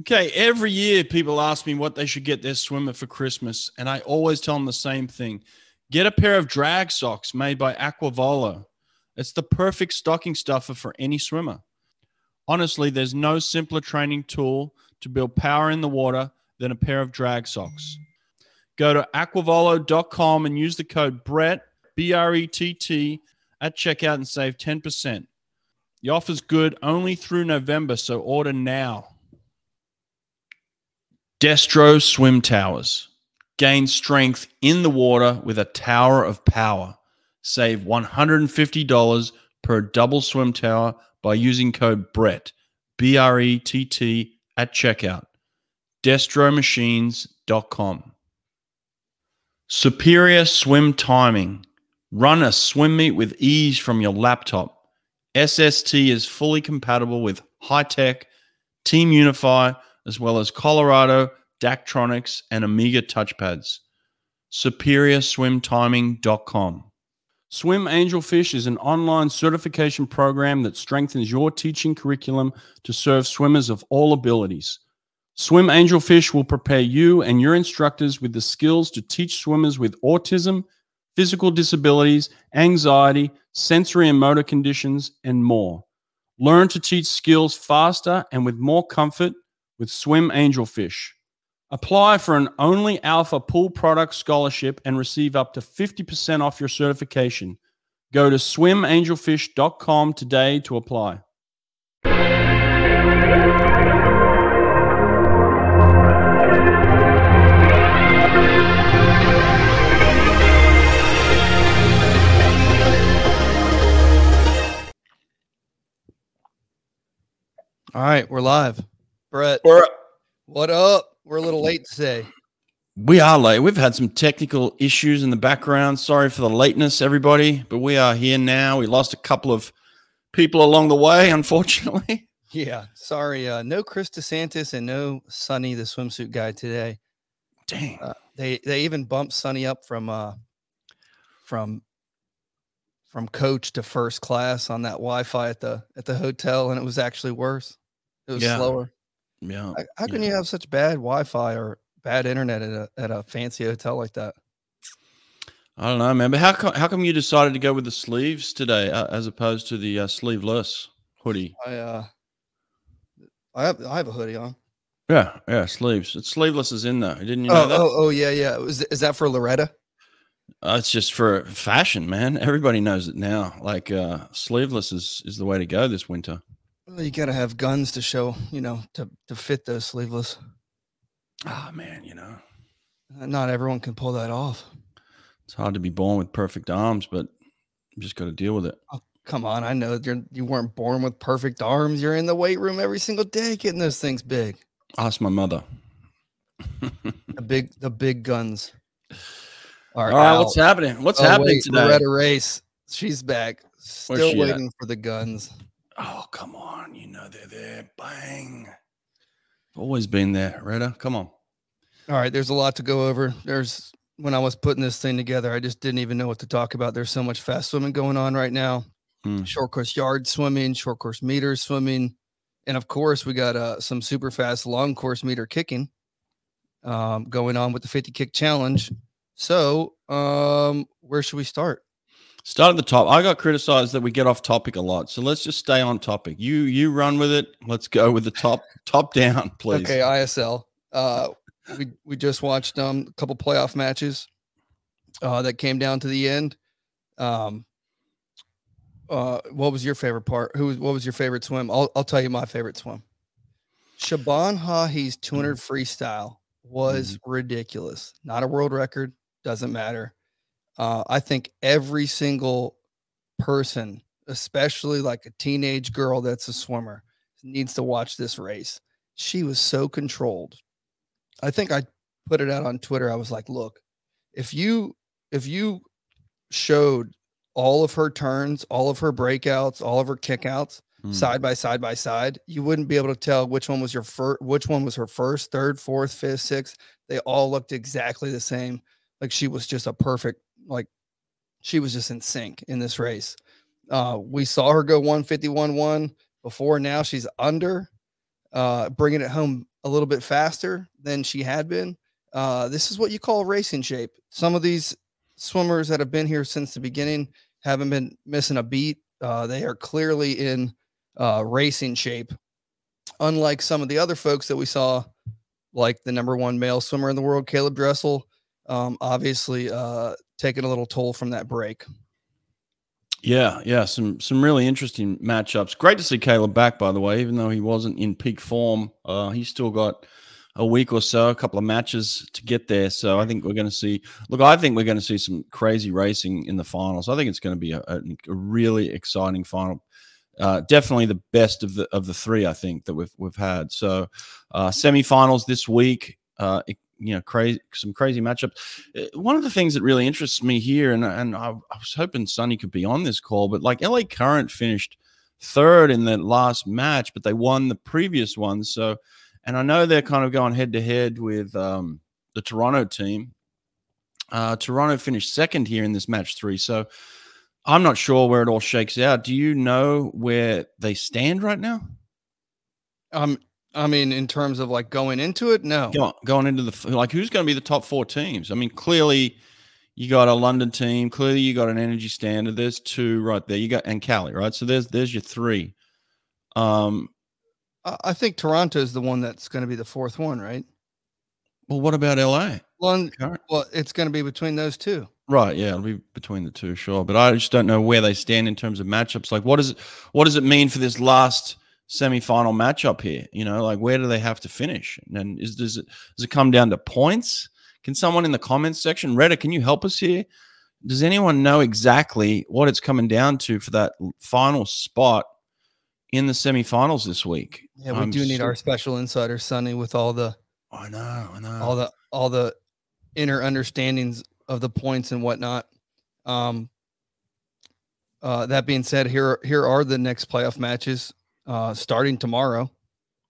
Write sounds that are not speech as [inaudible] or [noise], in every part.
Okay, every year people ask me what they should get their swimmer for Christmas, and I always tell them the same thing. Get a pair of drag socks made by Aquavolo. It's the perfect stocking stuffer for any swimmer. Honestly, there's no simpler training tool to build power in the water than a pair of drag socks. Go to aquavolo.com and use the code BRETT, B R E T T, at checkout and save 10%. The offer's good only through November, so order now. Destro Swim Towers. Gain strength in the water with a tower of power. Save $150 per double swim tower by using code BRETT, B R E T T, at checkout. DestroMachines.com. Superior swim timing. Run a swim meet with ease from your laptop. SST is fully compatible with Hy-Tek, Team Unify, as well as Colorado, Daktronics, and Omega touchpads. SuperiorSwimTiming.com. Swim Angelfish is an online certification program that strengthens your teaching curriculum to serve swimmers of all abilities. Swim Angelfish will prepare you and your instructors with the skills to teach swimmers with autism, physical disabilities, anxiety, sensory and motor conditions, and more. Learn to teach skills faster and with more comfort with Swim Angelfish. Apply for an Only Alpha Pool Product Scholarship and receive up to 50% off your certification. Go to swimangelfish.com today to apply. All right, we're live. Brett, We're, what up? We're a little late today. we are late. We've had some technical issues in the background. Sorry for the lateness, everybody, but we are here now. We lost a couple of people along the way, unfortunately. [laughs] Yeah, sorry. Uh, no Chris DeSantis and no Sonny, the swimsuit guy today. Dang. Uh, they they even bumped Sonny up from uh from from coach to first class on that Wi-Fi at the at the hotel, and it was actually worse. It was Yeah. slower. Yeah. How- How can Yeah. you have such bad Wi-Fi or bad internet at a at a fancy hotel like that? I don't know, man. But how come, how come you decided to go with the sleeves today uh, as opposed to the uh, sleeveless hoodie? I uh I have I have a hoodie on. Yeah, yeah, sleeves. It's sleeveless is in there. Didn't you know Oh, that? oh, oh, yeah, yeah. Was is that for Loretta? Uh, it's just for fashion, man. Everybody knows it now. Like uh, sleeveless is is the way to go this winter. Well, you got to have guns to show, you know, to to fit those sleeveless. Ah, man, you know Uh, Not everyone can pull that off. it's hard to be born with perfect arms, but you just got to deal with it. Come on, I know you're you weren't born with perfect arms. You're in the weight room every single day getting those things big. Ask my mother. The big the big guns. All right, out. what's happening? What's Oh, happening wait, today? Loretta Race. She's back. Still she at? waiting for the guns. Oh, come on. You know they're there. Bang. Always been there, Retta. Come on. All right, there's a lot to go over. There's when I was putting this thing together, I just didn't even know what to talk about. There's so much fast swimming going on right now. Hmm. Short course yard swimming, short course meter swimming, and of course we got uh, some super fast long course meter kicking um, going on with the 50 kick challenge. So, um, where should we start? Start at the top. I got criticized that we get off topic a lot, so let's just stay on topic. You you run with it. Let's go with the top [laughs] top down, please. Okay, ISL. Uh, we we just watched um a couple playoff matches uh, that came down to the end. Um, uh, what was your favorite part? Who was what was your favorite swim? I'll I'll tell you my favorite swim. Siobhan Haughey's 200 freestyle was ridiculous. Not a world record, doesn't matter. Uh, I think every single person, especially like a teenage girl that's a swimmer, needs to watch this race. She was so controlled. I think I put it out on Twitter. I was like, look, if you if you showed all of her turns, all of her breakouts, all of her kickouts Hmm. side by side by side, you wouldn't be able to tell which one was your first, which one was her first, third, fourth, fifth, sixth. They all looked exactly the same. Like she was just a perfect, like she was just in sync in this race. Uh, we saw her go 151 1 before. Now she's under, uh, bringing it home a little bit faster than she had been. Uh, this is what you call racing shape. Some of these swimmers that have been here since the beginning haven't been missing a beat. Uh, they are clearly in uh, racing shape, unlike some of the other folks that we saw, like the number one male swimmer in the world, Caleb Dressel. Um, obviously, uh, taking a little toll from that break. Yeah, yeah, some some really interesting matchups. Great to see Caleb back, by the way, even though he wasn't in peak form. Uh, he's still got a week or so, a couple of matches to get there. So I think we're going to see. Look, I think we're going to see some crazy racing in the finals. I think it's going to be a, a, a really exciting final. Uh, definitely the best of the of the three, I think that we've we've had. So uh, semifinals this week. Uh, you know, crazy some crazy matchups. Uh, one of the things that really interests me here, and and I, I was hoping Sonny could be on this call, but like LA Current finished third in the last match, but they won the previous one. So, and I know they're kind of going head to head with um, the Toronto team. Uh, Toronto finished second here in this match three. So, I'm not sure where it all shakes out. Do you know where they stand right now? Um, I mean, in terms of like going into it, no. Go, going into the like, who's going to be the top four teams? I mean, clearly, you got a London team. Clearly, you got an Energy Standard. There's two right there. You got and Cali, right? So there's there's your three. Um, I think Toronto is the one that's going to be the fourth one, right? Well, what about LA? London. Well, it's going to be between those two. Right. Yeah, it'll be between the two, sure. But I just don't know where they stand in terms of matchups. Like, what does it what does it mean for this last? Semi-final matchup here? You know, like where do they have to finish? And is does it does it come down to points? Can someone in the comments section, Reddit, can you help us here? Does anyone know exactly what it's coming down to for that final spot in the semifinals this week? Yeah, we I'm do need so- our special insider, Sonny with all the I know, I know. All the all the inner understandings of the points and whatnot. Um uh, that being said, here here are the next playoff matches uh, starting tomorrow,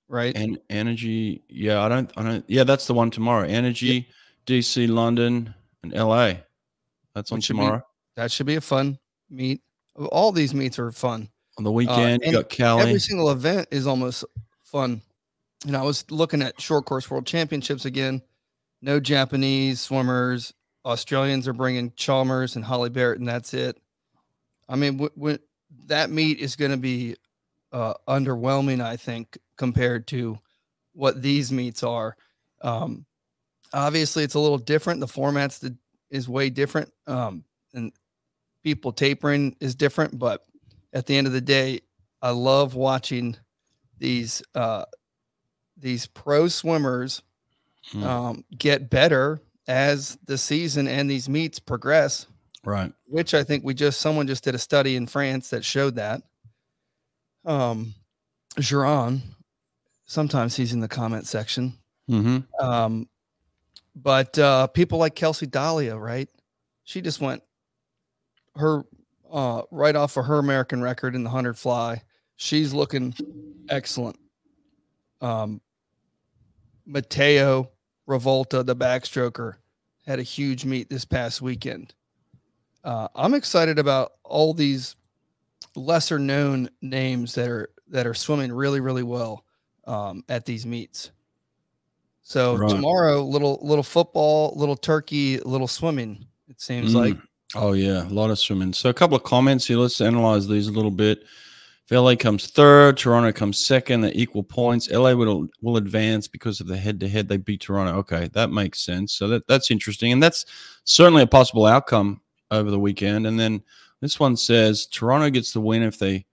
right? And energy, yeah, I don't, I don't, yeah, that's the one tomorrow. Energy, yeah. DC, London, and LA. That's on tomorrow. Be, that should be a fun meet. All these meets are fun. On the weekend, uh, you got Cali. Every single event is almost fun. And I was looking at short course world championships again. No Japanese swimmers. Australians are bringing Chalmers and Holly Barratt, and that's it. I mean, w- w- that meet is going to be uh, underwhelming, I think, compared to what these meets are. Um, obviously, it's a little different. The formats the, is way different, um, and people tapering is different. But at the end of the day, I love watching these uh, these pro swimmers hmm. um, get better as the season and these meets progress. Right. Which I think we just someone just did a study in France that showed that um, Geron, sometimes he's in the comment section. Mm-hmm. Um, but uh, people like Kelsi Dahlia, right? She just went her uh, right off of her American record in the hundred fly. She's looking excellent. Um, Matteo Rivolta, the backstroker, had a huge meet this past weekend. Uh, I'm excited about all these lesser known names that are that are swimming really really well um, at these meets. So right. tomorrow, little little football, little turkey, little swimming. It seems mm. like. Oh yeah, a lot of swimming. So a couple of comments here. Let's analyze these a little bit. If LA comes third, Toronto comes second at equal points. LA will will advance because of the head to head. They beat Toronto. Okay, that makes sense. So that that's interesting, and that's certainly a possible outcome over the weekend. And then this one says Toronto gets the win if they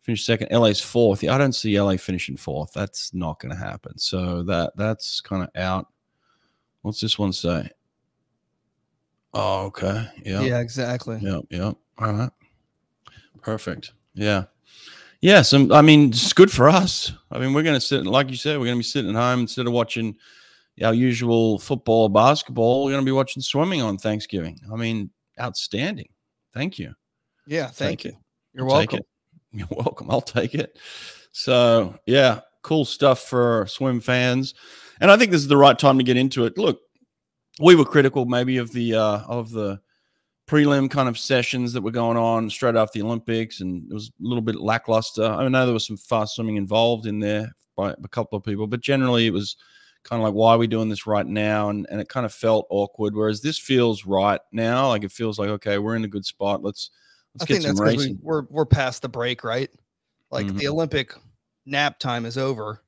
finish second. LA's fourth. I don't see LA finishing fourth. That's not going to happen. So that that's kind of out. What's this one say? Oh, okay. Yeah. Yeah, exactly. Yeah, yeah. All right. Perfect. Yeah. Yeah. So I mean, it's good for us. I mean, we're going to sit, like you said, we're going to be sitting at home instead of watching our usual football or basketball. We're going to be watching swimming on Thanksgiving. I mean, outstanding. Thank you. Yeah, thank you. It. You're I'll welcome. [laughs] You're welcome. I'll take it. So, yeah, cool stuff for swim fans. And I think this is the right time to get into it. Look, we were critical maybe of the uh of the prelim kind of sessions that were going on straight after the Olympics, and it was a little bit lackluster. I know there was some fast swimming involved in there by a couple of people, but generally it was kind of like, why are we doing this right now? And and it kind of felt awkward. Whereas this feels right now. Like it feels like okay, we're in a good spot. Let's let's I think that's because we, we're we're past the break, right? Like Mhm. the Olympic nap time is over,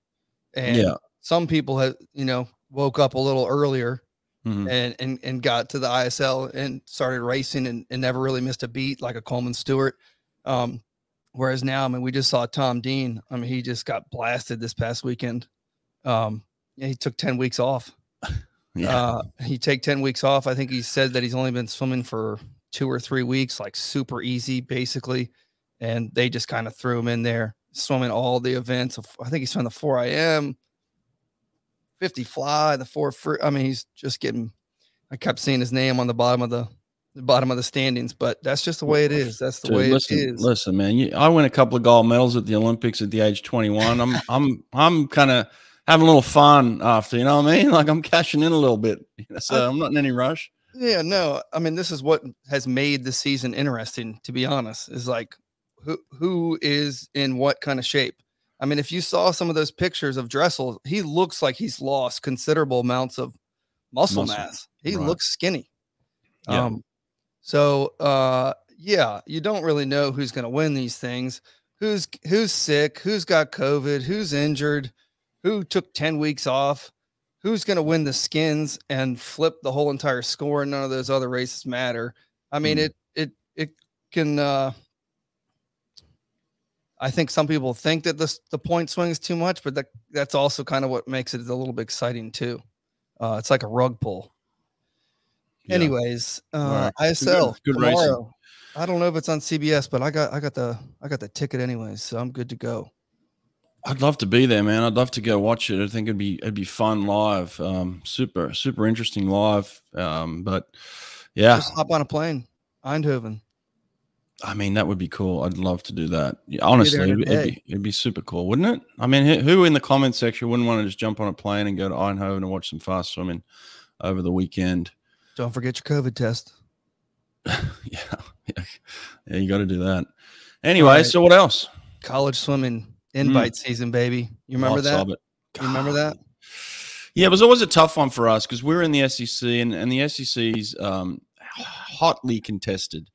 and Yeah. some people have you know woke up a little earlier Mhm. and and and got to the ISL and started racing and, and never really missed a beat like a Coleman Stewart. Um, whereas now, I mean, we just saw Tom Dean. I mean, he just got blasted this past weekend. Um, he took ten weeks off. [laughs] Yeah. Uh, he take 10 weeks off. I think he said that he's only been swimming for two or three weeks, like super easy, basically. And they just kind of threw him in there, swimming all the events. Of, I think he's swam the 4 IM, 50 fly, the four free. I mean, he's just getting, I kept seeing his name on the bottom of the, the bottom of the standings, but that's just the way it is. That's the Dude, way listen, it is. listen, man. You, I win a couple of gold medals at the Olympics at the age 21. I'm, [laughs] I'm, I'm kind of having a little fun after. You know what I mean? [laughs] Like I'm cashing in a little bit. So I'm not in any rush. Yeah, no. I mean, this is what has made the season interesting, to be honest, is like who who is in what kind of shape. I mean, if you saw some of those pictures of Dressel, he looks like he's lost considerable amounts of muscle, Muscle, mass. He right. looks skinny. Yeah. Um, so uh yeah, you don't really know who's gonna win these things. Who's who's sick, who's got COVID, who's injured, who took 10 weeks off who's going to win the skins and flip the whole entire score and none of those other races matter i mean Mm. it it it can uh i think some people think that this the point swing is too much but that that's also kind of what makes it a little bit exciting too uh it's like a rug pull Yeah. anyways uh right. isl Good- good racing. tomorrow. i don't know if it's on cbs but i got i got the i got the ticket anyways so i'm good to go I'd love to be there, man. I'd love to go watch it. I think it'd be it'd be fun live. Um, super super interesting live. Um, but yeah, just hop on a plane eindhoven I mean that would be cool. I'd love to do that. Yeah, honestly, it'd, it'd be it'd be super cool, wouldn't it? I mean, who- who in the comment section wouldn't want to just jump on a plane and go to Eindhoven and watch some fast swimming over the weekend? don't forget your covid test [laughs] yeah, yeah, yeah you got to do that. Anyway, right. so what else? college swimming invite season, baby. You remember that? You remember that? Yeah, it was always a tough one for us because we were in the SEC and, and the SEC's um, hotly contested.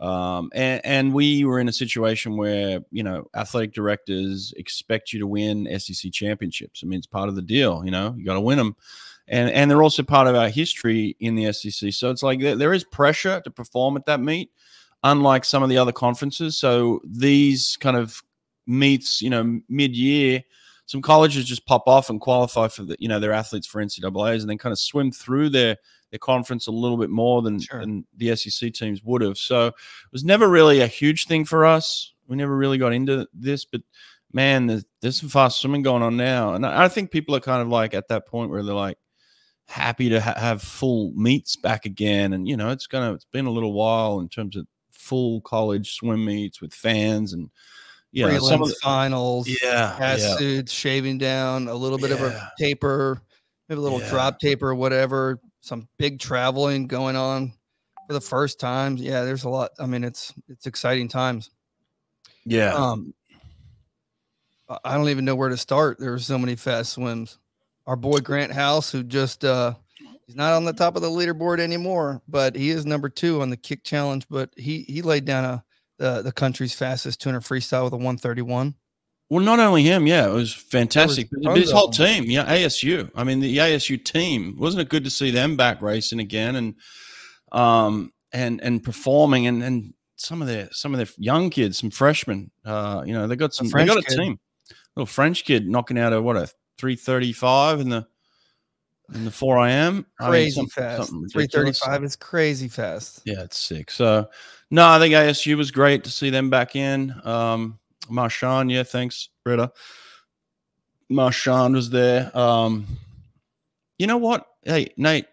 Um, and, and we were in a situation where, you know, athletic directors expect you to win SEC championships. I mean, it's part of the deal, you know, you got to win them. And, and they're also part of our history in the SEC. So it's like there, there is pressure to perform at that meet, unlike some of the other conferences. So these kind of meets, you know, mid year, some colleges just pop off and qualify for the, you know, their athletes for NCAA's and then kind of swim through their their conference a little bit more than, Sure. than the SEC teams would have. So it was never really a huge thing for us. We never really got into this, but man, there's, there's some fast swimming going on now, and I I think people are kind of like at that point where they're like happy to ha- have full meets back again, and you know, it's gonna it's been a little while in terms of full college swim meets with fans and yeah, Prelims, some of the, finals, yeah, yeah. suits, shaving down, a little bit of a taper, maybe a little Yeah. drop taper, whatever. Some big traveling going on for the first time. Yeah, there's a lot. I mean, it's it's exciting times. yeah. Um, I- I don't even know where to start. There were so many fast swims. Our boy Grant House, who just uh he's not on the top of the leaderboard anymore, but he is number two on the kick challenge. But he he laid down a the the country's fastest 200 freestyle with a 131. Well, not only him, yeah, it was fantastic. but his whole team, yeah, ASU. I mean, the ASU team wasn't it good to see them back racing again and um and and performing and and some of their some of their young kids, some freshmen, uh, you know, they got some they got a kid. team. Little French kid knocking out a what a three thirty five in the in the four IM. I mean, Crazy fast. something 335 is crazy fast. Yeah, it's sick. So, no, I think ASU was great to see them back in. Um, Marshawn, yeah, thanks, Britta. Marshawn was there. Um, you know what? Hey, Nate,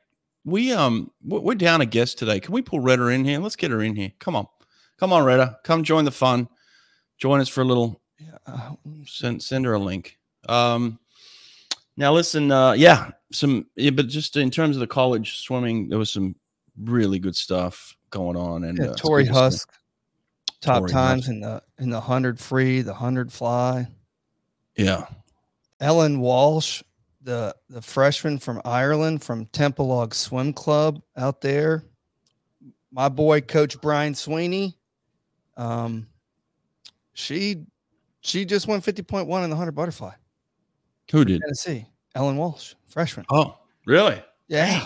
we um we- we're down a guest today. Can we pull Retta in here? Let's get her in here. Come on, come on, Retta, come join the fun. Join us for a little. Send send her a link. Um, now listen, uh, yeah, some yeah, but just in terms of the college swimming, there was some really good stuff going on. And yeah, uh, it's Torri good to. Huske, top Torri times Huske. in the in the hundred free, the hundred fly. Yeah. Ellen Walshe, the the freshman from Ireland from Templeogue Swim Club out there. My boy, Coach Brian Sweeney. Um, she she just won 50.1 in the 100 butterfly. Who did? Tennessee. Ellen Walshe, freshman. Oh, really? Yeah.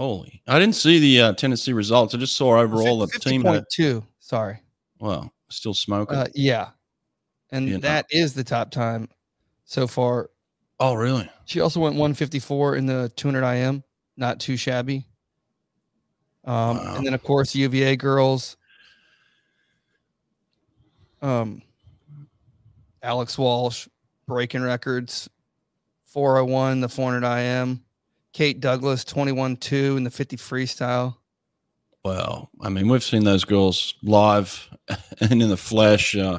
Holy! I didn't see the uh, Tennessee results. I just saw overall the team. Had, 50.2. Sorry. well, still smoking. Uh, yeah. And You know. that is the top time so far. oh, really? She also went 154 in the 200 IM. Not too shabby. Um, Wow. And then, of course, UVA girls. Um, Alex Walsh breaking records 401, the 400 IM. Kate Douglass 21 2 in the 50 freestyle. Well, I mean, we've seen those girls live [laughs] and in the flesh uh,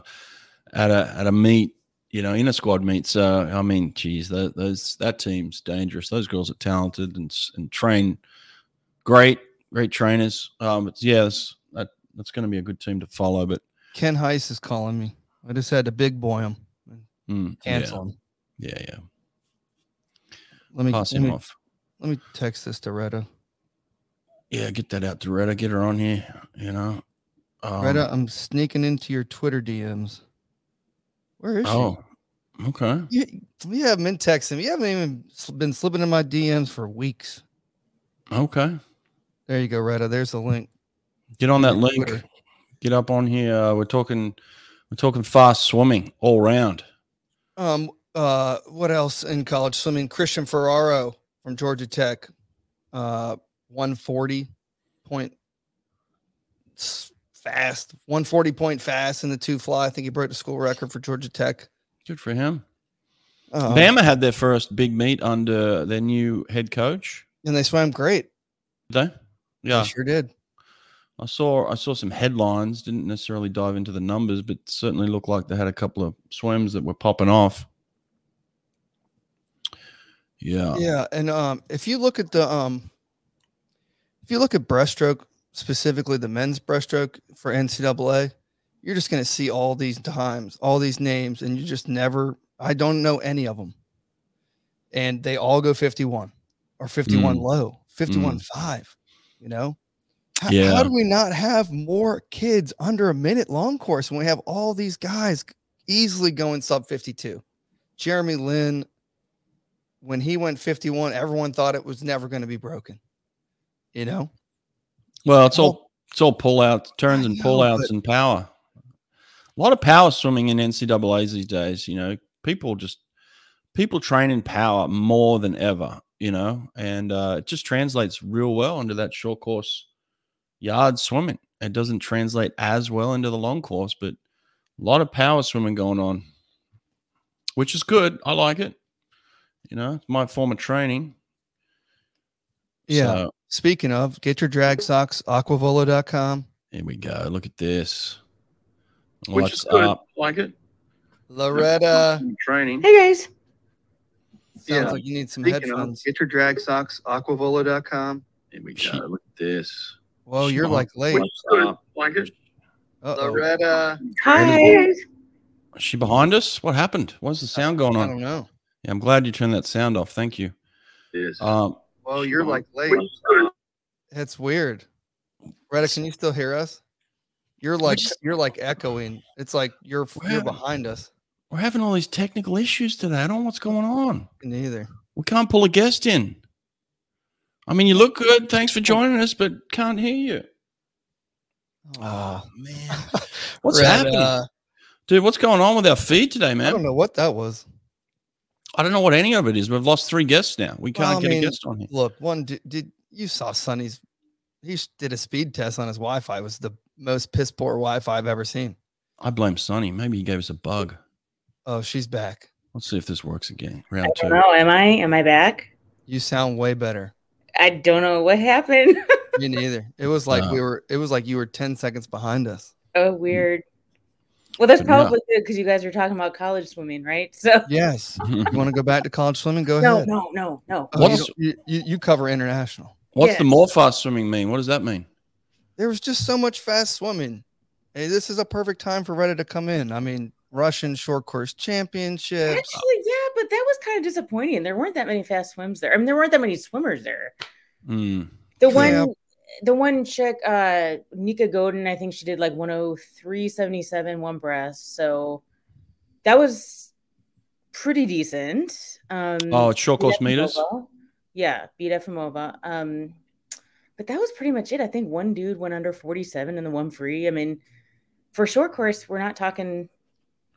at a at a meet, you know, in a squad meet. So, I mean, geez, that, those that team's dangerous. Those girls are talented and and train great, great trainers. Um, it's, yeah, that's, that that's going to be a good team to follow. But Ken Heiss is calling me. I just had to big boy him, mm, yeah, cancel him. yeah, yeah, Let me, pass him me, off. Let me text this to Retta. Yeah, get that out to Retta. Get her on here. You know. Um, Retta, I'm sneaking into your Twitter DMs. Where is she? Oh, okay. You, you haven't been texting. You haven't even been slipping in my DMs for weeks. Okay. There you go, Retta. There's the link. Get on that link. Twitter. Get up on here. Uh, we're talking. We're talking fast swimming all round. Um, uh, what else in college swimming? Christian Ferraro from Georgia Tech, uh, 140 point fast, 140 point fast in the two fly. I think he broke the school record for Georgia Tech. Good for him. Um, Bama had their first big meet under their new head coach. and they swam great. Did they? Yeah, They sure did. I saw. I saw some headlines. Didn't necessarily dive into the numbers, but certainly looked like they had a couple of swims that were popping off. Yeah. Yeah, and um, if you look at the um, if you look at breaststroke specifically the men's breaststroke for NCAA, you're just going to see all these times, all these names, and you just never. I don't know any of them, and they all go 51 or 51 Mm. low, 51 five. You know, how, Yeah. how do we not have more kids under a minute long course when we have all these guys easily going sub 52? Jeremy Lin, when he went 51, everyone thought it was never going to be broken. You know, Well, it's all it's all pullouts, turns and pullouts and power. A lot of power swimming in NCAA's these days. You know, people just people train in power more than ever. You know, and uh, it just translates real well into that short course yard swimming. It doesn't translate as well into the long course, but a lot of power swimming going on, which is good. I like it. You know, it's my form of training. Yeah. So, Speaking of, get your drag socks, aquavolo.com. here we go. Look at this. Which What's is good. up? Like it. Loretta, Training. Hey guys. sounds Yeah. like you need some Speaking of, headphones. get your drag socks, aquavolo.com. Here we She- go. Look at this. Whoa, you're Sean. like late. Which. Like it. Uh-oh. Loretta. Hi. Where Hey guys. Is she behind us? What happened? What's the sound going on? I don't know. Yeah, I'm glad you turned that sound off. Thank you. This. Um, Well, you're like late. Which is good. That's weird. Retta, can you still hear us? You're like just- you're like echoing. It's like you're you're having- behind us. we're having all these technical issues today. I don't know what's going on. Neither. We can't pull a guest in. I mean, you look good. Thanks for joining us, but can't hear you. Oh man, [laughs] what's Retta, happening, dude? What's going on with our feed today, man? I don't know what that was. I don't know what any of it is. We've lost three guests now. We can't I get mean, a guest on here. Look, one did, did you saw Sonny's? He did a speed test on his Wi-Fi. It was the most piss poor Wi-Fi I've ever seen. I blame Sonny. Maybe he gave us a bug. Oh, she's back. Let's see if this works again. Round I two. don't know. Am I? Am I back? You sound way better. I don't know what happened. Me neither. It was like No. we were. It was like you were ten seconds behind us. oh, weird. Well, that's Good enough. probably good because you guys were talking about college swimming, right? [laughs] So Yes. [laughs] You want to go back to college swimming? Go no, ahead. no, no, no. no. What's- you, you, you cover international. What's the more fast swimming mean? What does that mean? There was just so much fast swimming. Hey, this is a perfect time for Reddit to come in. I mean, Russian short course championships. Actually, yeah, but that was kind of disappointing. There weren't that many fast swims there. I mean, there weren't that many swimmers there. Mm. The one, Yeah. The one chick, uh, Nika Godun, I think she did like 103.77 one breast. So that was pretty decent. Um, Oh, it's short course beat meters. Efimova. Yeah, beat Efimova. Um, but that was pretty much it. I think one dude went under 47 in the one free. I mean, for short course, we're not talking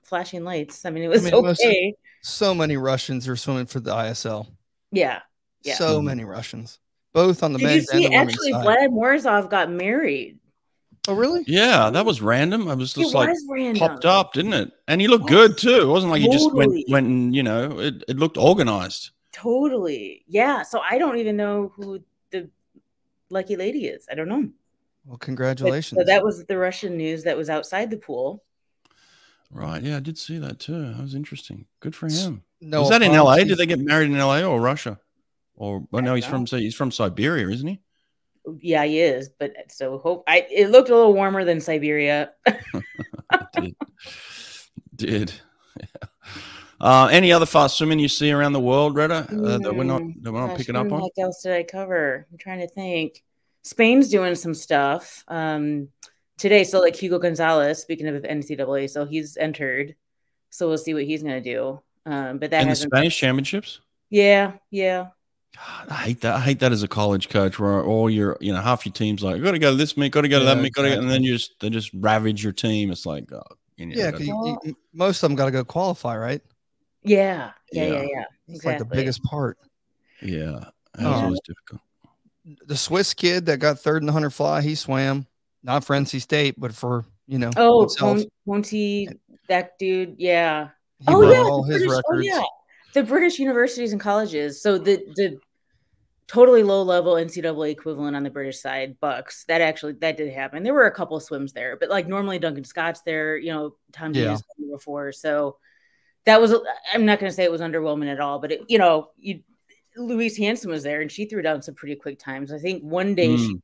flashing lights. I mean, it was mean, most of- okay. So many Russians are swimming for the ISL. yeah. Yeah. So many Russians, both on the Did you men's and see the actually side. Vlad Morozov got married? Oh, really? Yeah, that was random. I was It just like was popped up, didn't it? And he looked [gasps] good too. It wasn't like he just went went and you know, it, it looked organized. Totally. Yeah. So I don't even know who the lucky lady is. I don't know. Well, But- congratulations. So that was the Russian news that was outside the pool. Right. Yeah, I did see that too. That was interesting. Good for him. no, was that in LA? Did they get married in LA or Russia? Or well, no, don't he's from know. he's from Siberia, isn't he? Yeah, he is. But so hope I it looked a little warmer than Siberia. [laughs] did. did. Uh, any other fast swimming you see around the world, Retta, uh, that we're not that we're not Gosh, picking up on? heck else did I cover? I'm trying to think. Spain's doing some stuff um, today. So, like Hugo Gonzalez, speaking of NCAA, so he's entered. So we'll see what he's going to do. Um, but that In the. Spanish championships? Yeah, yeah, God, I hate that. I hate that as a college coach, where all your you know half your team's like, got to go to this meet, got to go to that Yeah, meet, got to, and then you just they just ravage your team. It's like, oh, you know, Yeah, gotta- you- you- most of them got to go qualify, right? yeah, yeah, yeah, Yeah. yeah. It's like the biggest part. yeah, that was Yeah. always difficult. The Swiss kid that got third in the hundred fly, he swam not for NC State, but for you know Oh, himself. Con- Ponti, that dude. Yeah. He oh broke yeah, all his British, oh, records. Oh, yeah, the British universities and colleges. So the the totally low level NCAA equivalent on the British side, BUCS. That actually that did happen. There were a couple swims there, but like normally Duncan Scott's there. You know, Tom Yeah. Before, so that was. I'm not going to say it was underwhelming at all, but it, you know, you Louise Hansson was there and she threw down some pretty quick times. I think one day she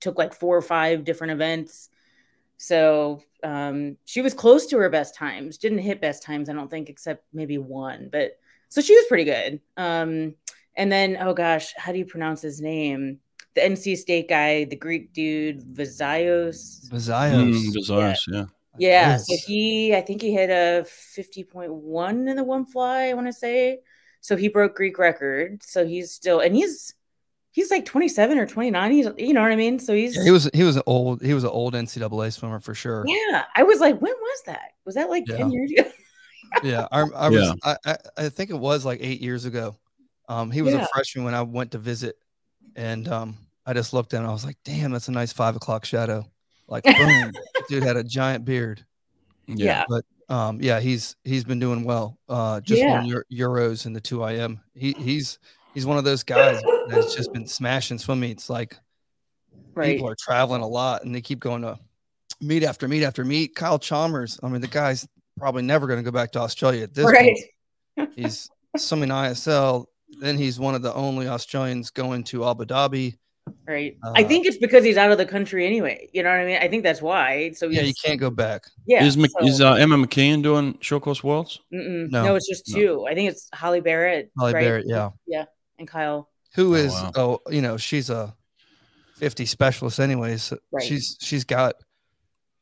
took like four or five different events. So um, she was close to her best times. Didn't hit best times, I don't think, except maybe one. But so she was pretty good. Um, and then, oh gosh, how do you pronounce his name? The NC State guy, the Greek dude, Vizaios. Vizayos. Mm, Desires, yeah. Yeah, so Yes. he, I think he hit a 50.1 in the one fly, I want to say. So he broke Greek record. So he's still, and he's, he's like 27 or 29. He's, you know what I mean? So he's, Yeah, he was he was an old he was an old NCAA swimmer for sure. yeah. I was like, when was that? Was that like 10 Yeah. years ago? [laughs] Yeah, I, I was Yeah. I, I I think it was like eight years ago. Um, he was Yeah. a freshman when I went to visit, and um, I just looked at him. I was like, "Damn, that's a nice five o'clock shadow." Like, [laughs] boom, dude had a giant beard. Yeah. But um, yeah, he's he's been doing well. Uh, just Yeah. won Euros in the two IM. He he's he's one of those guys that's just been smashing swim meets. Like Right. people are traveling a lot and they keep going to meet after meet after meet. Kyle Chalmers, I mean, the guy's probably never going to go back to Australia at this Right. point. [laughs] He's swimming ISL. Then he's one of the only Australians going to Abu Dhabi. Right. I Uh, think it's because he's out of the country anyway. You know what I mean? I think that's why. So Yeah, you can't go back. yeah. is Mc, so- is uh, Emma McKeon doing short course worlds? No. no, it's just No. two. I think it's Holly Barratt. Holly right? Barratt, yeah. Yeah. And Kyle. Who is Oh, wow. oh, you know, she's a 50 specialist anyways. so Right. She's she's got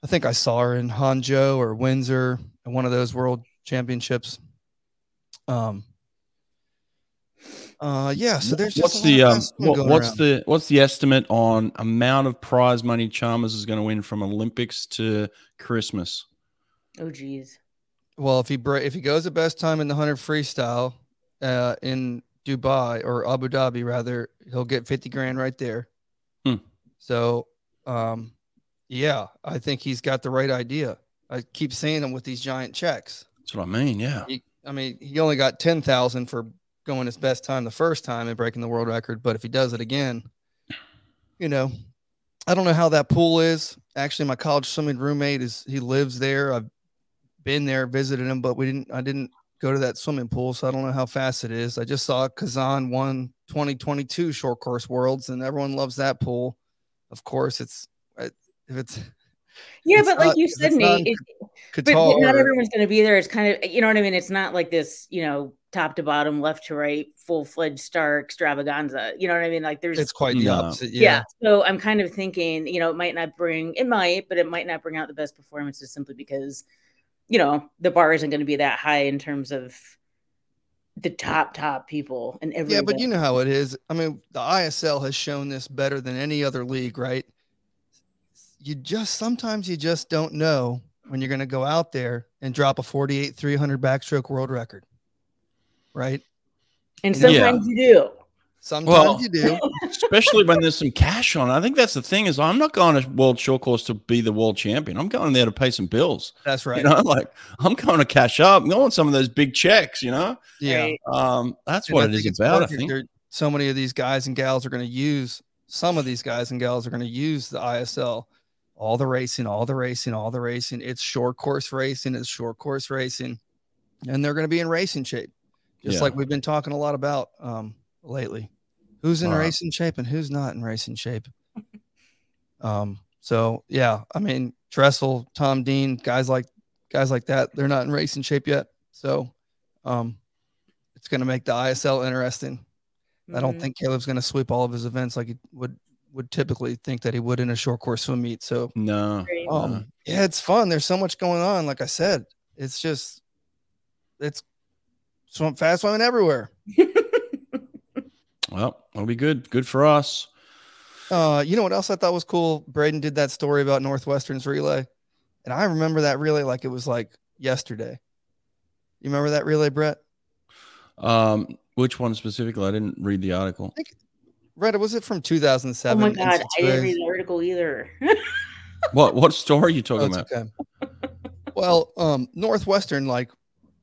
I think I saw her in Hangzhou or Windsor in one of those world championships. Um uh yeah, so there's just what's a lot the of um, fast swim what, what's around. the what's the estimate on amount of prize money Chalmers is going to win from Olympics to Christmas? Oh geez. Well, if he bra- if he goes the best time in the hundred freestyle uh, in Dubai or Abu Dhabi, rather, he'll get fifty grand right there. Hmm. So, um, yeah, I think he's got the right idea. I keep seeing him with these giant checks. That's what I mean. Yeah. He, I mean, he only got ten thousand for going his best time the first time and breaking the world record. But if he does it again, you know, I don't know how that pool is. Actually, my college swimming roommate is he lives there. I've been there, visited him, but we didn't. I didn't go to that swimming pool, so I don't know how fast it is. I just saw Kazan won 2022 short course worlds, and everyone loves that pool. Of course, it's if it's Yeah, It's but like you it's said, not Nate, it, but, Qatar. but not everyone's going to be there. It's kind of you know what I mean. It's not like this, you know, top to bottom, left to right, full fledged star extravaganza. You know what I mean? Like there's It's quite the opposite. yeah. Yeah. So I'm kind of thinking, you know, it might not bring it might, but it might not bring out the best performances simply because, you know, the bar isn't going to be that high in terms of the top top people and every Yeah, but you know how it is. I mean, the ISL has shown this better than any other league, right? You just sometimes you just don't know when you're going to go out there and drop a 48 300 backstroke world record, right? and Yeah. sometimes you do. Sometimes Well- you do. [laughs] Especially when there's some cash on. I think that's the thing is I'm not going to World Short Course to be the world champion. I'm going there to pay some bills. That's right. You know, [laughs] like I'm going to cash up. I'm going some of those big checks. You know, yeah. Um, that's And what I it think is it's about. I think. So many of these guys and gals are going to use some of these guys and gals are going to use the ISL. All the racing, all the racing, all the racing. It's short course racing. It's short course racing, and they're going to be in racing shape, just Yeah. like we've been talking a lot about um, lately. Who's in Right. racing shape and who's not in racing shape? [laughs] um. So yeah, I mean Dressel, Tom Dean, guys like guys like that, they're not in racing shape yet. So, um, it's going to make the ISL interesting. I don't Mhm. think Caleb's going to sweep all of his events like he would would typically think that he would in a short course swim meet. So, No, um, no. yeah, it's fun. There's so much going on. Like I said, it's just it's swim fast swimming everywhere. [laughs] well, that'll be good. Good for us. Uh, you know what else I thought was cool? Braden did that story about Northwestern's relay, and I remember that relay like it was like yesterday. You remember that relay, Brett? Um, which one specifically? I didn't read the article. Brett, was it from 2007? Oh 2007? my god, I didn't read the article either. [laughs] What what story are you Oh, talking it's about? okay. well, um, Northwestern, like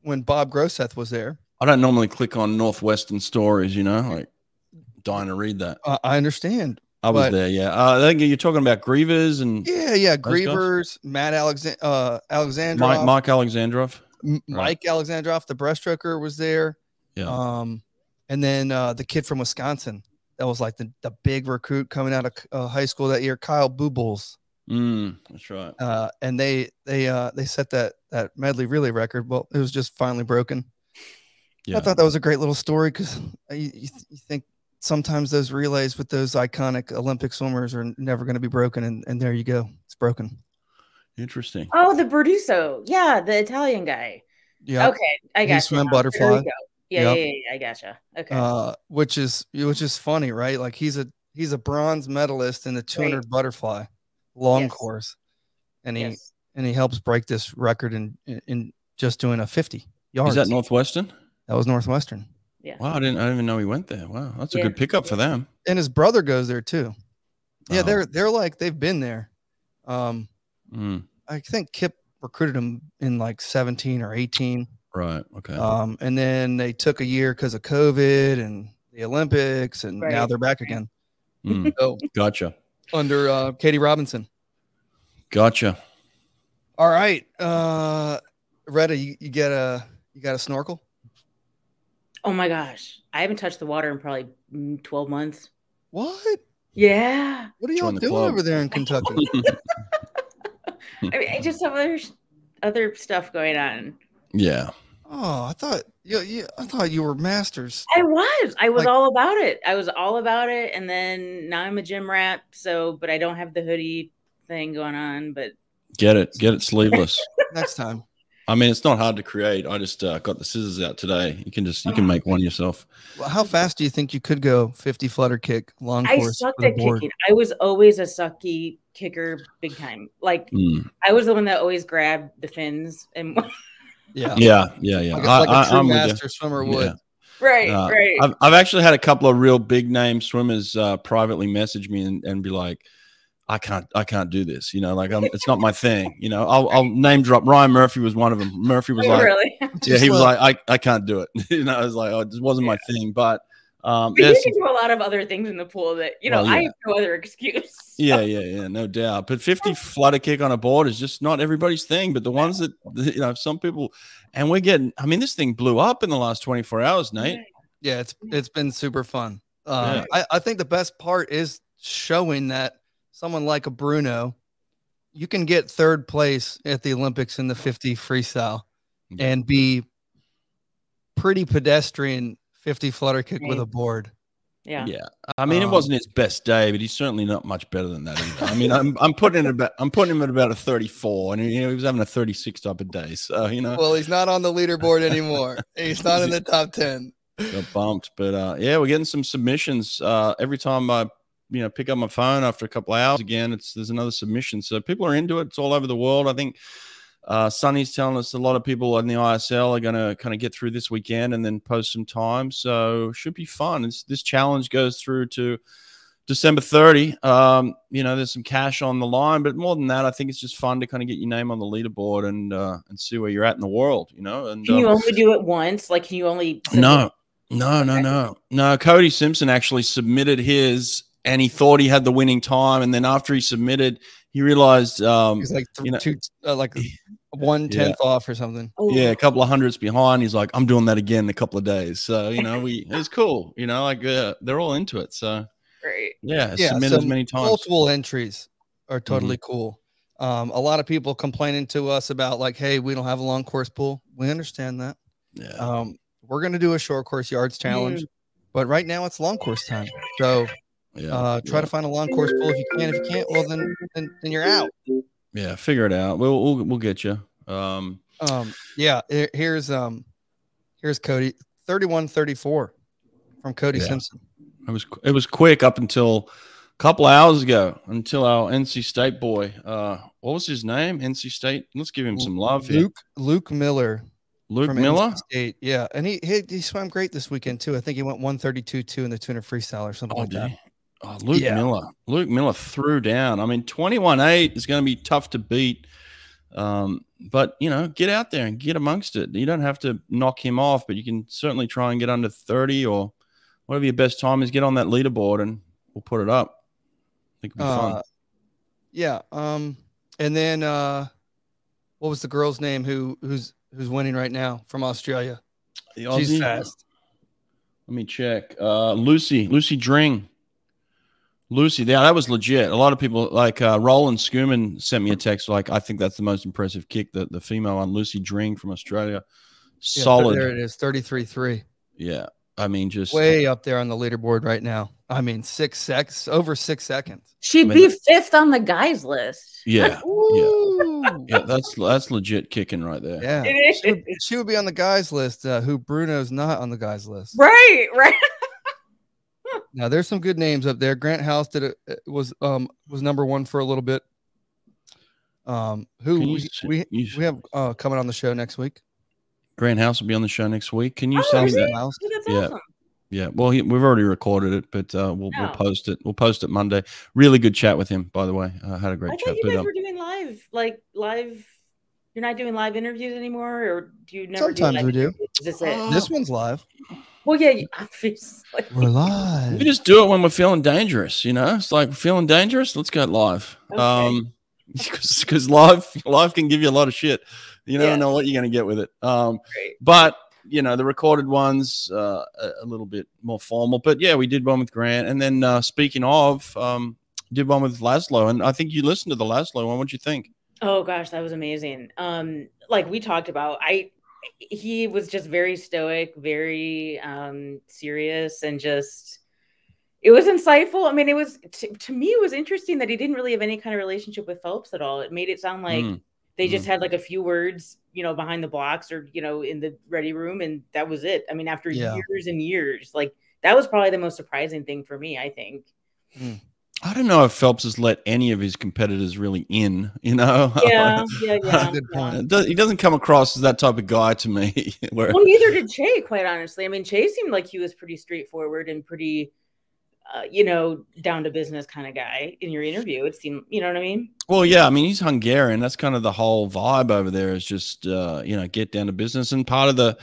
when Bob Groseth was there, I don't normally click on Northwestern stories. You know, like dying to read that. uh, I understand. I was But- there. Yeah, uh, I think you're talking about Grevers and Yeah, yeah. guys? Matt Alexand- uh, Alexandrov, Mike, Mike Alexandrov. M- Mike Alexandrov, the breaststroker was there. Yeah. Um, and then uh, the kid from Wisconsin that was like the, the big recruit coming out of uh, high school that year, Kyle Boobles. Mm, that's right. Uh, and they they uh, they set that that medley relay record. Well, it was just finally broken. Yeah. I thought that was a great little story because you, you, th- you think sometimes those relays with those iconic Olympic swimmers are never going to be broken, and, and there you go, it's broken. Interesting. oh, the Burdisso. Yeah, the Italian guy. Yeah. Okay, I He got swam butterfly. Yeah, yeah, Yep. yeah, yeah, I gotcha. Okay. uh, which is which is funny, right? Like he's a he's a bronze medalist in the 200 butterfly long Yes. course, and he yes. and he helps break this record in in, in just doing a 50 yards. Is that Northwestern? that was Northwestern, Yeah. Wow, I didn't. I didn't even know he went there. Wow, that's a Yeah. good pickup for them. and his brother goes there too. Yeah, Oh. they're they're like they've been there. Um, Mm, I think Kip recruited him in like 17 or 18. Right. Okay. Um, and then they took a year because of COVID and the Olympics, and now they're back again. Mm, [laughs] So gotcha. under uh, Katie Robinson. Gotcha. All right, uh, Retta, you, you get a you got a snorkel? Oh my gosh, I haven't touched the water in probably mm, twelve months. What? Yeah, What are y'all doing club. over there in Kentucky? [laughs] [laughs] I mean, I just have other other stuff going on. yeah. Oh, I thought you, you I thought you were masters. I was, I was Like- all about it. I was all about it, and then now I'm a gym rat. So, but I don't have the hoodie thing going on. But Get it. Get it sleeveless. [laughs] Next time, I mean, it's not hard to create. I just uh, got the scissors out today. You can just you can make one yourself. well, how fast do you think you could go? 50 flutter kick, long I course. sucked at board? kicking. I was always a sucky kicker, big time. Like Mm, I was the one that always grabbed the fins and [laughs] [laughs] Yeah, Yeah. Yeah. Yeah. like, a- I, like a I, true I'm with master swimmer would. Yeah. right, Uh, right. I've, I've actually had a couple of real big name swimmers uh, privately message me and, and be like, I can't, I can't do this. You know, like I'm, it's not my [laughs] thing. You know, I'll, I'll name drop. Ryan Murphy was one of them. Murphy was Oh, like, really? [laughs] yeah, he was like, I, I can't do it. [laughs] you know, I was like, oh, it just wasn't my thing. But um, But you there's can do a lot of other things in the pool that you know. Well, I have no other excuse. yeah, yeah, yeah, no doubt. But 50 [laughs] flutter kick on a board is just not everybody's thing. But the ones that, you know, some people, and we're getting, I mean, this thing blew up in the last 24 hours, Nate. Yeah, it's it's been super fun. Uh, Yeah. I, I think the best part is showing that someone like a Bruno, you can get third place at the Olympics in the 50 freestyle Yeah. and be pretty pedestrian 50 flutter kick with a board. Yeah. Yeah, I mean, it Um, wasn't his best day, but he's certainly not much better than that either. I mean, I'm I'm putting it about I'm putting him at about a 34, and you know he was having a 36 type of day, so you know Well, he's not on the leaderboard [laughs] anymore. he's not in the top 10. got bumped. But uh, yeah, we're getting some submissions uh, every time I you know pick up my phone after a couple of hours again. It's there's another submission, so people are into it. It's all over the world. I think uh, Sonny's telling us a lot of people in the ISL are going to kind of get through this weekend and then post some time. So should be fun. It's, this challenge goes through to December 30. Um, you know, there's some cash on the line, but more than that, I think it's just fun to kind of get your name on the leaderboard and uh, and see where you're at in the world. You know, and Can you um, only do it once? Like, can you only? no, no, no, no, no. Cody Simpson actually submitted his, and he thought he had the winning time, and then after he submitted, he realized, um, He's like th- you know- two, uh, like one tenth off or something. Oh, yeah, a couple of hundreds behind. He's like, I'm doing that again in a couple of days. So you know, we it's cool. You know, like uh, they're all into it. So Great. yeah, Yeah, submit so as many times. Multiple entries are totally cool. Um, a lot of people complaining to us about like, hey, we don't have a long course pool. We understand that. Yeah, Um, we're gonna do a short course yards challenge, but right now it's long course time. So yeah, uh, try to find a long course pool if you can. If you can't, well then then, then you're out. yeah. Figure it out. We'll we'll, we'll get you. Um, Um, yeah, here's um here's Cody 3134 from Cody Yeah. Simpson. It was it was quick up until a couple hours ago until our NC State boy. Uh, what was his name? NC State. Let's give him some love here. Luke Luke Miller Luke Miller. State. Yeah, and he, he he swam great this weekend too. I think he went 132 2 in the 200 freestyle or something Oh, like that. Oh, Luke Yeah. Miller. Luke Miller threw down. I mean, 21 8 is going to be tough to beat. Um, but, you know, get out there and get amongst it. You don't have to knock him off, but you can certainly try and get under 30 or whatever your best time is. Get on that leaderboard and we'll put it up. I think it'll be Uh, fun. yeah. Um, and then uh, what was the girl's name who who's who's winning right now from Australia? She's fast. Let me check. Uh, Lucy, Lucy Dring. Lucy, yeah, that was legit. A lot of people like uh, Roland Schoeman sent me a text like, I think that's the most impressive kick. that the female on Lucy Dring from Australia, Yeah, solid. there it is, 33 3. Yeah, I mean, just Way up there on the leaderboard right now. I mean, six seconds, over six seconds. She'd I mean, be fifth on the guys list. [laughs] yeah, Ooh. yeah. That's that's legit kicking right there. Yeah. She would, she would be on the guys list, uh, who Bruno's not on the guys list. Right, right. Now there's some good names up there. Grant House did it uh, was um was number one for a little bit. Um, who we, s- we, you- we have uh coming on the show next week. Grant House will be on the show next week. Can you Oh, send that? House. Oh, Yeah. awesome. Yeah. Well, he, we've already recorded it, but uh, we'll we'll Oh. post it. We'll post it Monday. Really good chat with him, by the way. I had a great thought chat. you But guys um, were doing live, like live. You're not doing live interviews anymore, or do you never? Sometimes do we do. interviews? Is this it? This one's live. Well, yeah, [laughs] obviously. We're live. we just do it when we're feeling dangerous. You know, it's like feeling dangerous. Let's go live. Okay. Um, [laughs] because live live can give you a lot of shit. You never Yeah. know what you're going to get with it. Um, Great. but you know the recorded ones uh, a, a little bit more formal. But yeah, we did one with Grant, and then uh, speaking of, um, did one with Laszlo, and I think you listened to the Laszlo one. What'd you think? Oh gosh, that was amazing. Um, like we talked about, I he was just very stoic, very um serious, and just it was insightful. I mean, it was t- to me, it was interesting that he didn't really have any kind of relationship with Phelps at all. It made it sound like Mm, they just had like a few words, you know, behind the blocks or you know in the ready room, and that was it. I mean, after Yeah. years and years, like that was probably the most surprising thing for me. I think. I don't know if Phelps has let any of his competitors really in. You know, [laughs] Yeah, yeah, yeah. Good point. It he doesn't come across as that type of guy to me. [laughs] where Well, neither did Cseh, quite honestly. I mean, Cseh seemed like he was pretty straightforward and pretty, uh, you know, down to business kind of guy in your interview. It seemed, you know what I mean? Well, yeah, I mean he's Hungarian. That's kind of the whole vibe over there. Is just uh, you know get down to business, and part of the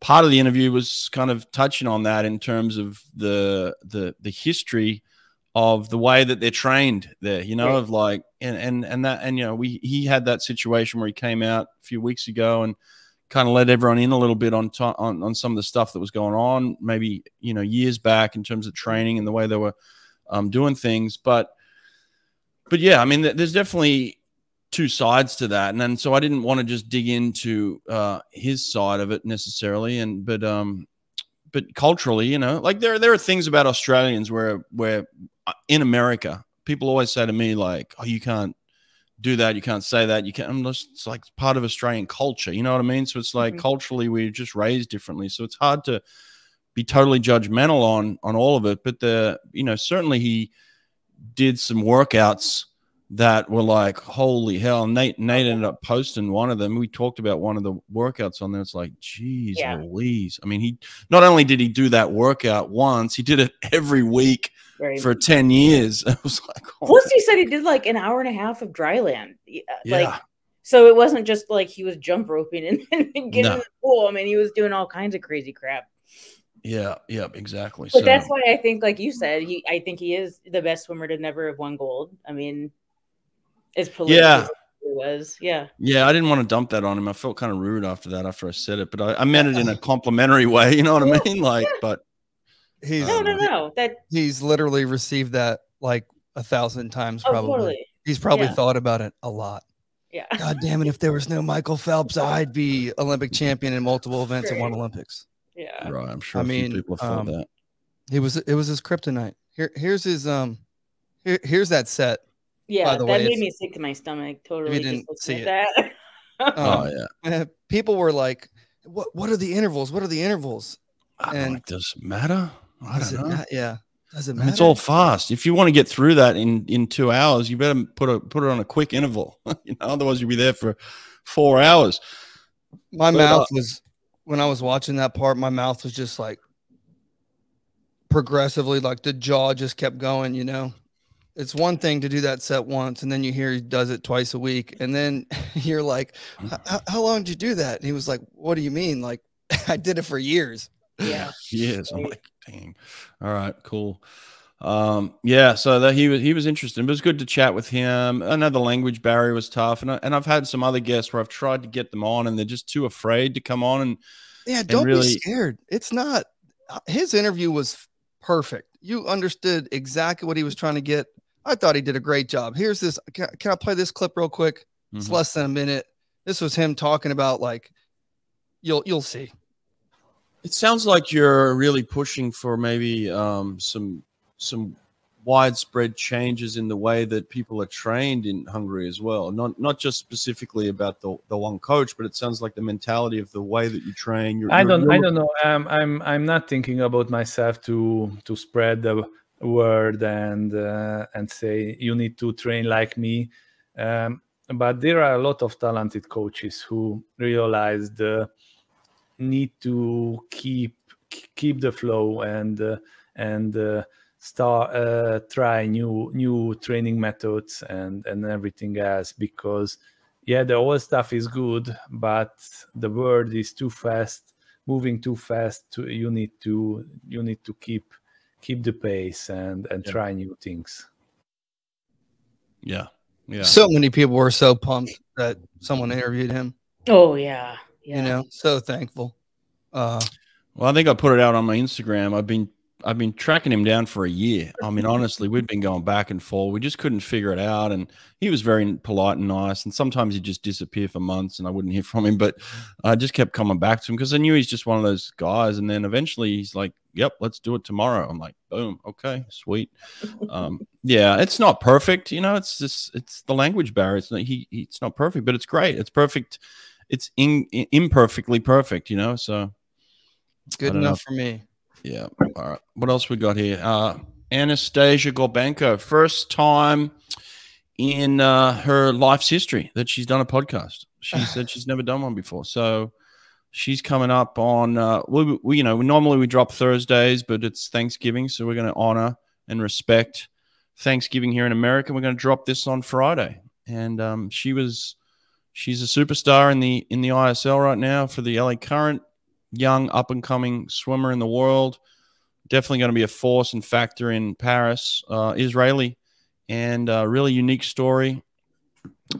part of the interview was kind of touching on that in terms of the the the history of the way that they're trained there. You know, Right. of like and and and that and you know we he had that situation where he came out a few weeks ago and kind of let everyone in a little bit on to, on on some of the stuff that was going on, maybe you know years back in terms of training and the way they were um, doing things, but but yeah, I mean, th- there's definitely two sides to that, and then so I didn't want to just dig into uh, his side of it necessarily, and but um, but culturally, you know, like there there are things about Australians where where in America people always say to me like, oh, you can't do that, you can't say that, you can't. I'm just it's like part of Australian culture, you know what I mean? So it's like Mhm. culturally we're just raised differently, so it's hard to be totally judgmental on on all of it. But the you know certainly he did some workouts that were like holy hell. Nate Nate ended up posting one of them. We talked about one of the workouts on there. It's like, geez, Yeah. Louise. I mean, he not only did he do that workout once, he did it [laughs] every week Very for 10 years. [laughs] I was like, oh, Plus, he said he did like an hour and a half of dry land. Yeah, uh, yeah. Like, so it wasn't just like he was jump roping [laughs] and then getting No. in the pool. I mean, he was doing all kinds of crazy crap. yeah, yeah, exactly. But so, that's why I think, like you said, he I think he is the best swimmer to never have won gold. I mean, as prolific Yeah. he was. Yeah. yeah, I didn't want to dump that on him. I felt kind of rude after that, after I said it, but I, I meant it in a complimentary way. [laughs] You know what I mean? Like, but He's No, no, no. That he's literally received that like a thousand times oh, probably. totally. He's probably Yeah. thought about it a lot. Yeah. God damn it! If there was no Michael Phelps, I'd be Olympic [laughs] champion in multiple events and won Olympics. Yeah. right, I'm sure I mean, people have thought um, that. It was it was his kryptonite. Here here's his um here, here's that set. Yeah. the that way, made me sick to my stomach. Totally. just didn't see it. That. [laughs] Oh Um, yeah, eh, people were like, "What what are the intervals? What are the intervals?" I'm and- like, does it matter? I Does don't know. ma- yeah. Does it matter? It's all fast. If you want to get through that in in two hours, you better put a put it on a quick interval. [laughs] you know, otherwise you'll be there for four hours. my but, mouth uh, was when I was watching that part, my mouth was just like progressively like the jaw just kept going, you know. It's one thing to do that set once and then you hear he does it twice a week and then [laughs] you're like, "H- h- how long did you do that? And he was like, what do you mean? Like [laughs] I did it for years. Yeah. [laughs] Yes, I'm like, dang. All right, cool. Um, yeah, so that he was he was interesting. It was good to chat with him. I know the language barrier was tough, and I, and I've had some other guests where I've tried to get them on, and they're just too afraid to come on. And Yeah, don't really- be scared. It's not his interview was perfect. You understood exactly what he was trying to get. I thought he did a great job. Here's this. Can, can I play this clip real quick? It's Mhm. less than a minute. This was him talking about like you'll you'll see. It sounds like you're really pushing for maybe um, some some widespread changes in the way that people are trained in Hungary as well. Not not just specifically about the, the one coach, but it sounds like the mentality of the way that you train. You're, I don't you're I don't know. Um, I'm I'm not thinking about myself to to spread the word and uh, and say you need to train like me. Um, but there are a lot of talented coaches who realize the need to keep keep the flow and uh, and uh, start uh, try new new training methods and and everything else because yeah the old stuff is good but the world is too fast moving too fast to, you need to you need to keep keep the pace and and Yeah. try new things Yeah. Yeah. So many people were so pumped that someone interviewed him. Oh yeah. Yeah. You know, so thankful. Uh, Well, I think I put it out on my Instagram. I've been I've been tracking him down for a year. I mean, honestly, we'd been going back and forth. We just couldn't figure it out. And he was very polite and nice. And sometimes he'd just disappear for months and I wouldn't hear from him. But I just kept coming back to him because I knew he's just one of those guys. And then eventually he's like, Yep, let's do it tomorrow. I'm like, boom, okay, sweet. Um, yeah, it's not perfect, you know, it's just it's the language barrier. It's not he, he it's not perfect, but it's great. It's perfect. It's in, imperfectly perfect, you know. So it's good don't know. enough for me. yeah. All right. What else we got here? Uh, Anastasia Gorbenko, first time in uh, her life's history that she's done a podcast. She [laughs] said she's never done one before. So she's coming up on, uh, we, we, you know, normally we drop Thursdays, but it's Thanksgiving. So we're going to honor and respect Thanksgiving here in America. We're going to drop this on Friday. And um, she was, she's a superstar in the, in the ISL right now for the LA Current young up and coming swimmer in the world. Definitely going to be a force and factor in Paris. Uh, Israeli and a really unique story.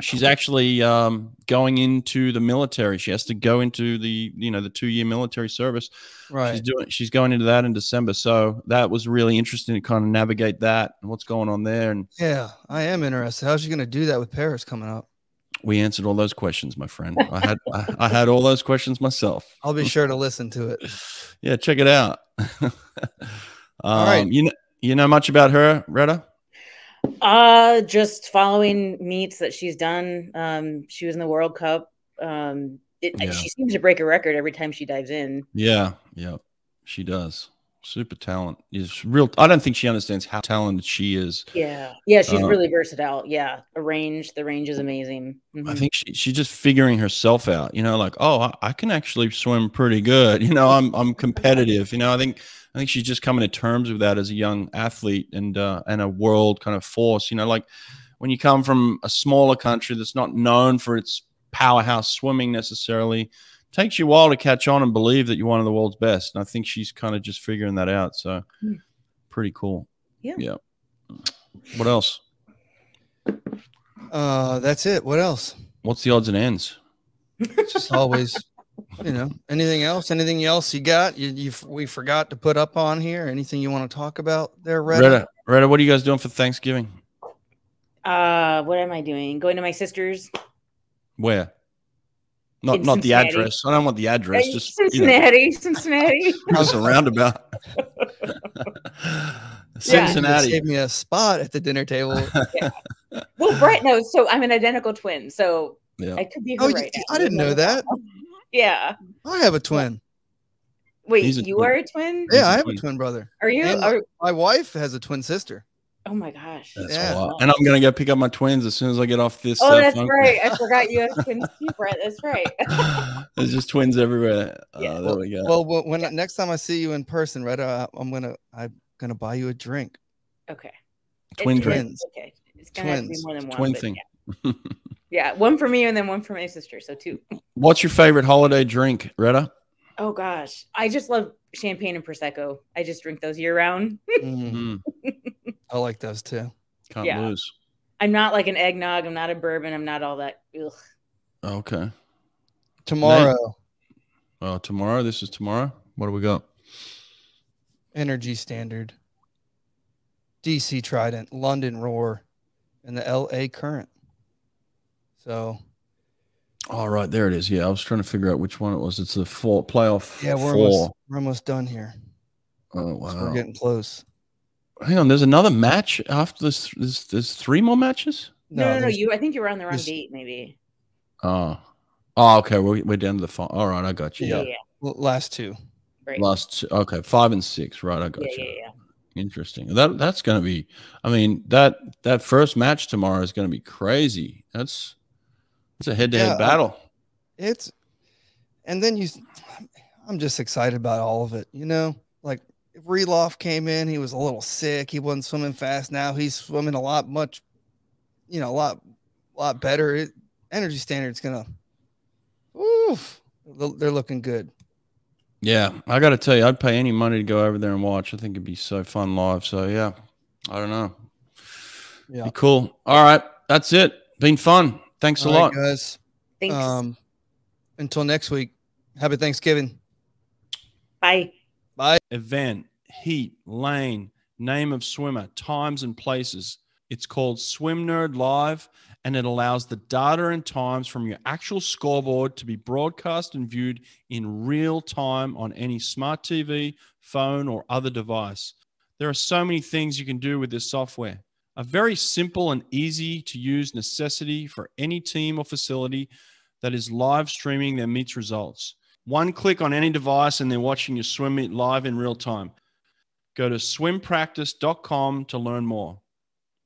She's actually um, going into the military. She has to go into the you know the two year military service. Right. She's doing. She's going into that in December. So that was really interesting to kind of navigate that and what's going on there. And yeah, I am interested. How's she going to do that with Paris coming up? We answered all those questions, my friend. I had I, I had all those questions myself. [laughs] I'll be sure to listen to it. [laughs] Yeah, check it out. [laughs] um, right. You know, you know much about her, Retta? Uh, just following meets that she's done. Um, she was in the World Cup. Um, it, Yeah. she seems to break a record every time she dives in. Yeah, yeah, she does. Super talent. Is real. I don't think she understands how talented she is. Yeah, yeah, she's Uh, really versatile. Yeah, a range. The range is amazing. I Mhm. think she, she's just figuring herself out. You know, like oh, I, I can actually swim pretty good. [laughs] You know, I'm I'm competitive. You know, I think I think she's just coming to terms with that as a young athlete and uh, and a world kind of force. You know, like when you come from a smaller country that's not known for its powerhouse swimming necessarily, takes you a while to catch on and believe that you're one of the world's best. And I think she's kind of just figuring that out. So Hmm. pretty cool. Yeah. Yeah. What else? Uh, that's it. What else? What's the odds and ends? It's just always, you know, anything else? Anything else you got? You, you we forgot to put up on here? Anything you want to talk about there, Red? Retta, Retta, what are you guys doing for Thanksgiving? Uh, what am I doing? Going to my sister's. Where? Not In not the address. I don't want the address. Just you know, Cincinnati, Cincinnati. [laughs] just a roundabout. [laughs] Save Cincinnati. me a spot at the dinner table. [laughs] well, Brett knows. So I'm an identical twin. So Yeah. I could be her Oh, right now. I didn't know that. Yeah. I have a twin. Wait, a you twin. are a twin? He's Yeah, a I have twin. a twin brother. Are you? Are, My wife has a twin sister. Oh my gosh. That's Yeah. a lot. And I'm gonna go pick up my twins as soon as I get off this. Oh, uh, that's phone right. I forgot you have twins too, [laughs] Brett. That's right. [laughs] There's just twins everywhere. [laughs] Yeah. Uh, there we go. Well, when, when next time I see you in person, Red, uh, I'm gonna I'm gonna buy you a drink. Okay. Twin It's- drink. Okay. It's gonna have to be Twins. more than one. Twin thing. Yeah. Yeah, one for me and then one for my sister. So two. What's your favorite holiday drink, Retta? Oh gosh, I just love champagne and prosecco. I just drink those year round. Mm, Mm, [laughs] I like those too. can't Yeah. lose. I'm not like an eggnog. I'm not a bourbon. I'm not all that. Ugh. Okay. Tomorrow, Well, tomorrow. This is tomorrow. What do we got? Energy Standard, DC Trident, London Roar, and the LA Current. So All right, there it is. Yeah, I was trying to figure out which one it was. It's the four playoff yeah, we're four. almost, we're almost done here. Oh So wow! we're getting close. Hang on, there's another match after this. There's, there's three more matches. No, no, no. there's- You. I think you were on the wrong there's- date. Maybe. Oh, oh, okay. We're, we're down to the five. All right, I got you. Yeah. Yeah, Yeah. l- last two. Right. last two- okay, five and six. Right, I got yeah, you. yeah, yeah. Interesting. That that's gonna be. I mean that that first match tomorrow is gonna be crazy. That's it's a head-to-head battle. It's and then you I'm just excited about all of it, you know? Like Rylov came in, he was a little sick, he wasn't swimming fast. Now he's swimming a lot much, you know, a lot a lot better. It, energy standard's gonna oof, they're looking good. Yeah, I got to tell you, I'd pay any money to go over there and watch. I think it'd be so fun live. So yeah, I don't know. Yeah. Be cool. All right, that's it. Been fun. Thanks a All right, lot. guys. Thanks. Um until next week. Happy Thanksgiving. Bye. Bye. event, heat, lane, name of swimmer, times and places. It's called Swim Nerd Live, and it allows the data and times from your actual scoreboard to be broadcast and viewed in real time on any smart TV, phone, or other device. There are so many things you can do with this software. A very simple and easy to use necessity for any team or facility that is live streaming their meets results. One click on any device and they're watching your swim meet live in real time. Go to swimpractice.com to learn more.